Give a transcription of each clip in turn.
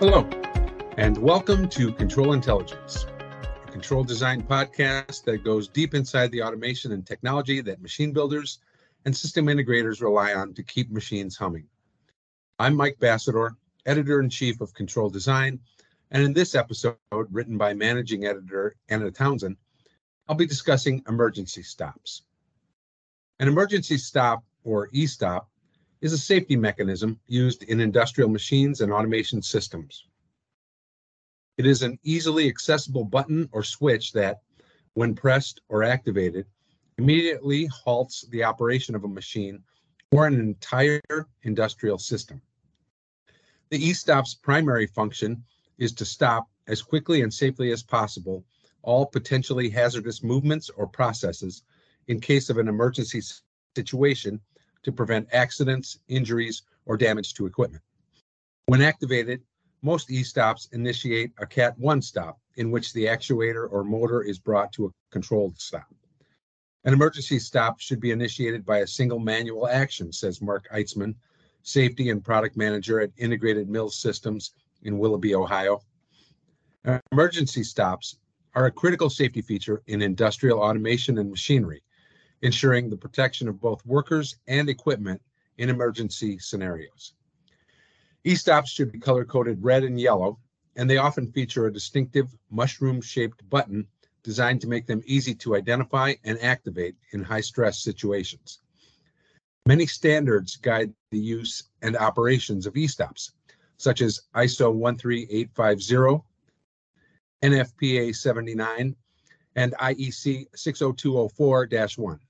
Hello, and welcome to Control Intelligence, a control design podcast that goes deep inside the automation and technology that machine builders and system integrators rely on to keep machines humming. I'm Mike Bacidore, editor in chief of Control Design, and in this episode, written by managing editor Anna Townsend, I'll be discussing emergency stops. An emergency stop, or e stop, is a safety mechanism used in industrial machines and automation systems. It is an easily accessible button or switch that, when pressed or activated, immediately halts the operation of a machine or an entire industrial system. The e-stop's primary function is to stop as quickly and safely as possible all potentially hazardous movements or processes in case of an emergency situation to prevent accidents, injuries, or damage to equipment. When activated, most e-stops initiate a Cat 1 stop, in which the actuator or motor is brought to a controlled stop. An emergency stop should be initiated by a single manual action, says Mark Eitzman, Safety and Product Manager at Integrated Mills Systems in Willoughby, Ohio. Emergency stops are a critical safety feature in industrial automation and machinery ensuring the protection of both workers and equipment in emergency scenarios. E-stops should be color coded red and yellow, and they often feature a distinctive mushroom shaped button designed to make them easy to identify and activate in high stress situations. Many standards guide the use and operations of e-stops, such as ISO 13850, NFPA 79, and IEC 60204 1.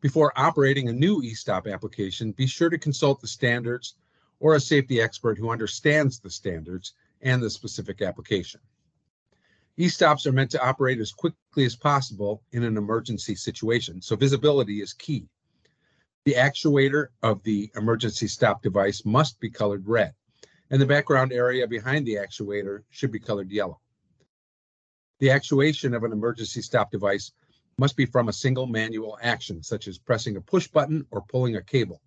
Before operating a new e-stop application, be sure to consult the standards or a safety expert who understands the standards and the specific application. E-stops are meant to operate as quickly as possible in an emergency situation, so visibility is key. The actuator of the emergency stop device must be colored red, and the background area behind the actuator should be colored yellow. The actuation of an emergency stop device must be from a single manual action, such as pressing a push button or pulling a cable.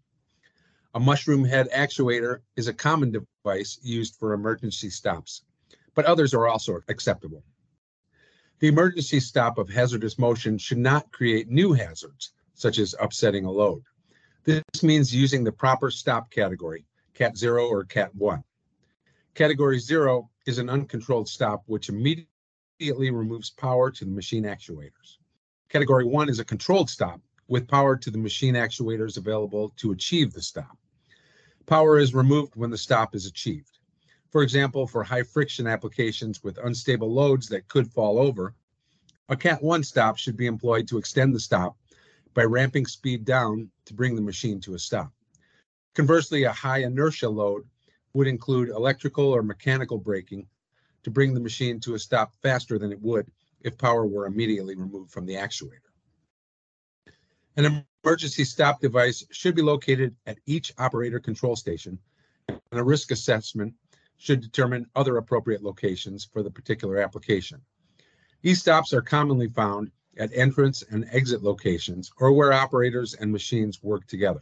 A mushroom head actuator is a common device used for emergency stops, but others are also acceptable. The emergency stop of hazardous motion should not create new hazards, such as upsetting a load. This means using the proper stop category, Cat 0 or Cat 1. Category 0 is an uncontrolled stop which immediately removes power to the machine actuators. Category one is a controlled stop with power to the machine actuators available to achieve the stop. Power is removed when the stop is achieved. For example, for high friction applications with unstable loads that could fall over, a Cat 1 stop should be employed to extend the stop by ramping speed down to bring the machine to a stop. Conversely, a high inertia load would include electrical or mechanical braking to bring the machine to a stop faster than it would if power were immediately removed from the actuator. An emergency stop device should be located at each operator control station, and a risk assessment should determine other appropriate locations for the particular application. E-stops are commonly found at entrance and exit locations or where operators and machines work together.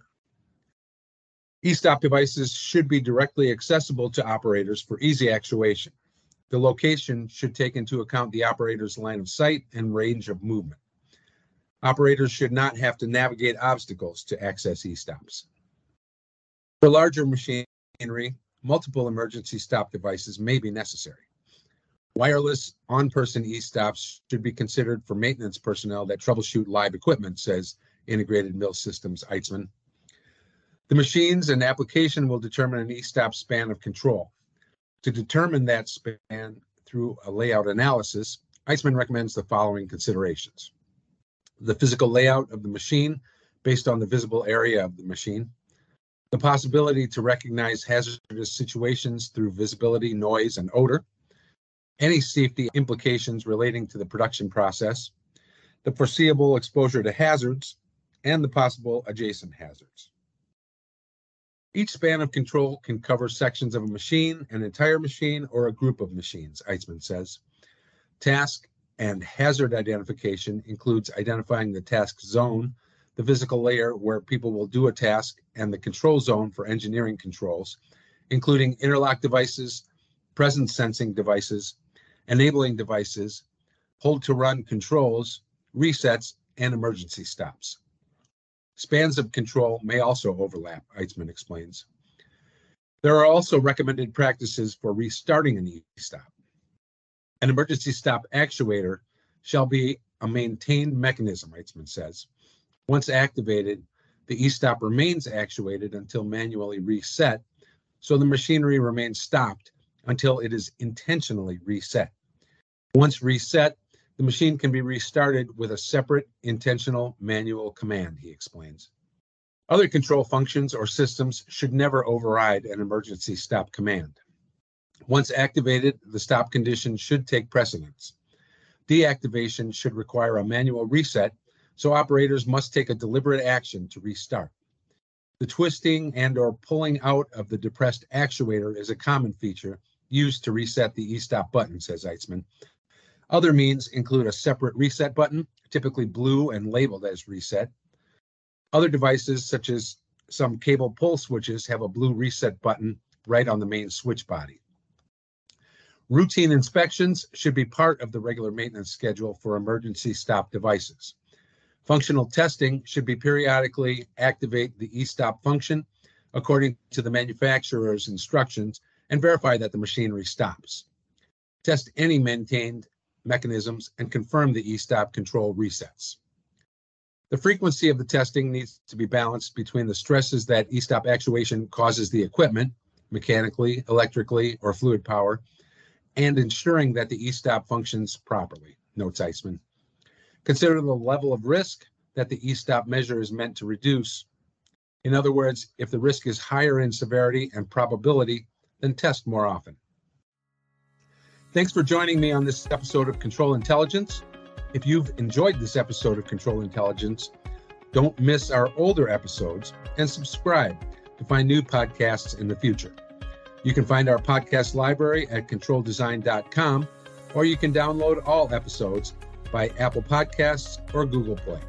E-stop devices should be directly accessible to operators for easy actuation. The location should take into account the operator's line of sight and range of movement. Operators should not have to navigate obstacles to access e-stops. For larger machinery, multiple emergency stop devices may be necessary. Wireless on-person e-stops should be considered for maintenance personnel that troubleshoot live equipment, says Integrated Mill Systems Eitzman. The machines and application will determine an e-stop span of control. To determine that span through a layout analysis, Eitzman recommends the following considerations. The physical layout of the machine based on the visible area of the machine, the possibility to recognize hazardous situations through visibility, noise, and odor, any safety implications relating to the production process, the foreseeable exposure to hazards, and the possible adjacent hazards. Each span of control can cover sections of a machine, an entire machine, or a group of machines, Eitzman says. Task and hazard identification includes identifying the task zone, the physical layer where people will do a task, and the control zone for engineering controls, including interlock devices, presence sensing devices, enabling devices, hold to run controls, resets, and emergency stops. Spans of control may also overlap, Eitzman explains. There are also recommended practices for restarting an e-stop. An emergency stop actuator shall be a maintained mechanism, Eitzman says. Once activated, the e-stop remains actuated until manually reset, so the machinery remains stopped until it is intentionally reset. Once reset, the machine can be restarted with a separate intentional manual command, he explains. Other control functions or systems should never override an emergency stop command. Once activated, the stop condition should take precedence. Deactivation should require a manual reset, so operators must take a deliberate action to restart. The twisting and or pulling out of the depressed actuator is a common feature used to reset the e-stop button, says Eitzman. Other means include a separate reset button, typically blue and labeled as reset. Other devices, such as some cable pull switches, have a blue reset button right on the main switch body. Routine inspections should be part of the regular maintenance schedule for emergency stop devices. Functional testing should be periodically activate the e-stop function according to the manufacturer's instructions and verify that the machinery stops. Test any maintained mechanisms and confirm the e-stop control resets. The frequency of the testing needs to be balanced between the stresses that e-stop actuation causes the equipment, mechanically, electrically, or fluid power, and ensuring that the e-stop functions properly, notes Eitzman. Consider the level of risk that the e-stop measure is meant to reduce. In other words, if the risk is higher in severity and probability, then test more often. Thanks for joining me on this episode of Control Intelligence. If you've enjoyed this episode of Control Intelligence, don't miss our older episodes and subscribe to find new podcasts in the future. You can find our podcast library at controldesign.com, or you can download all episodes by Apple Podcasts or Google Play.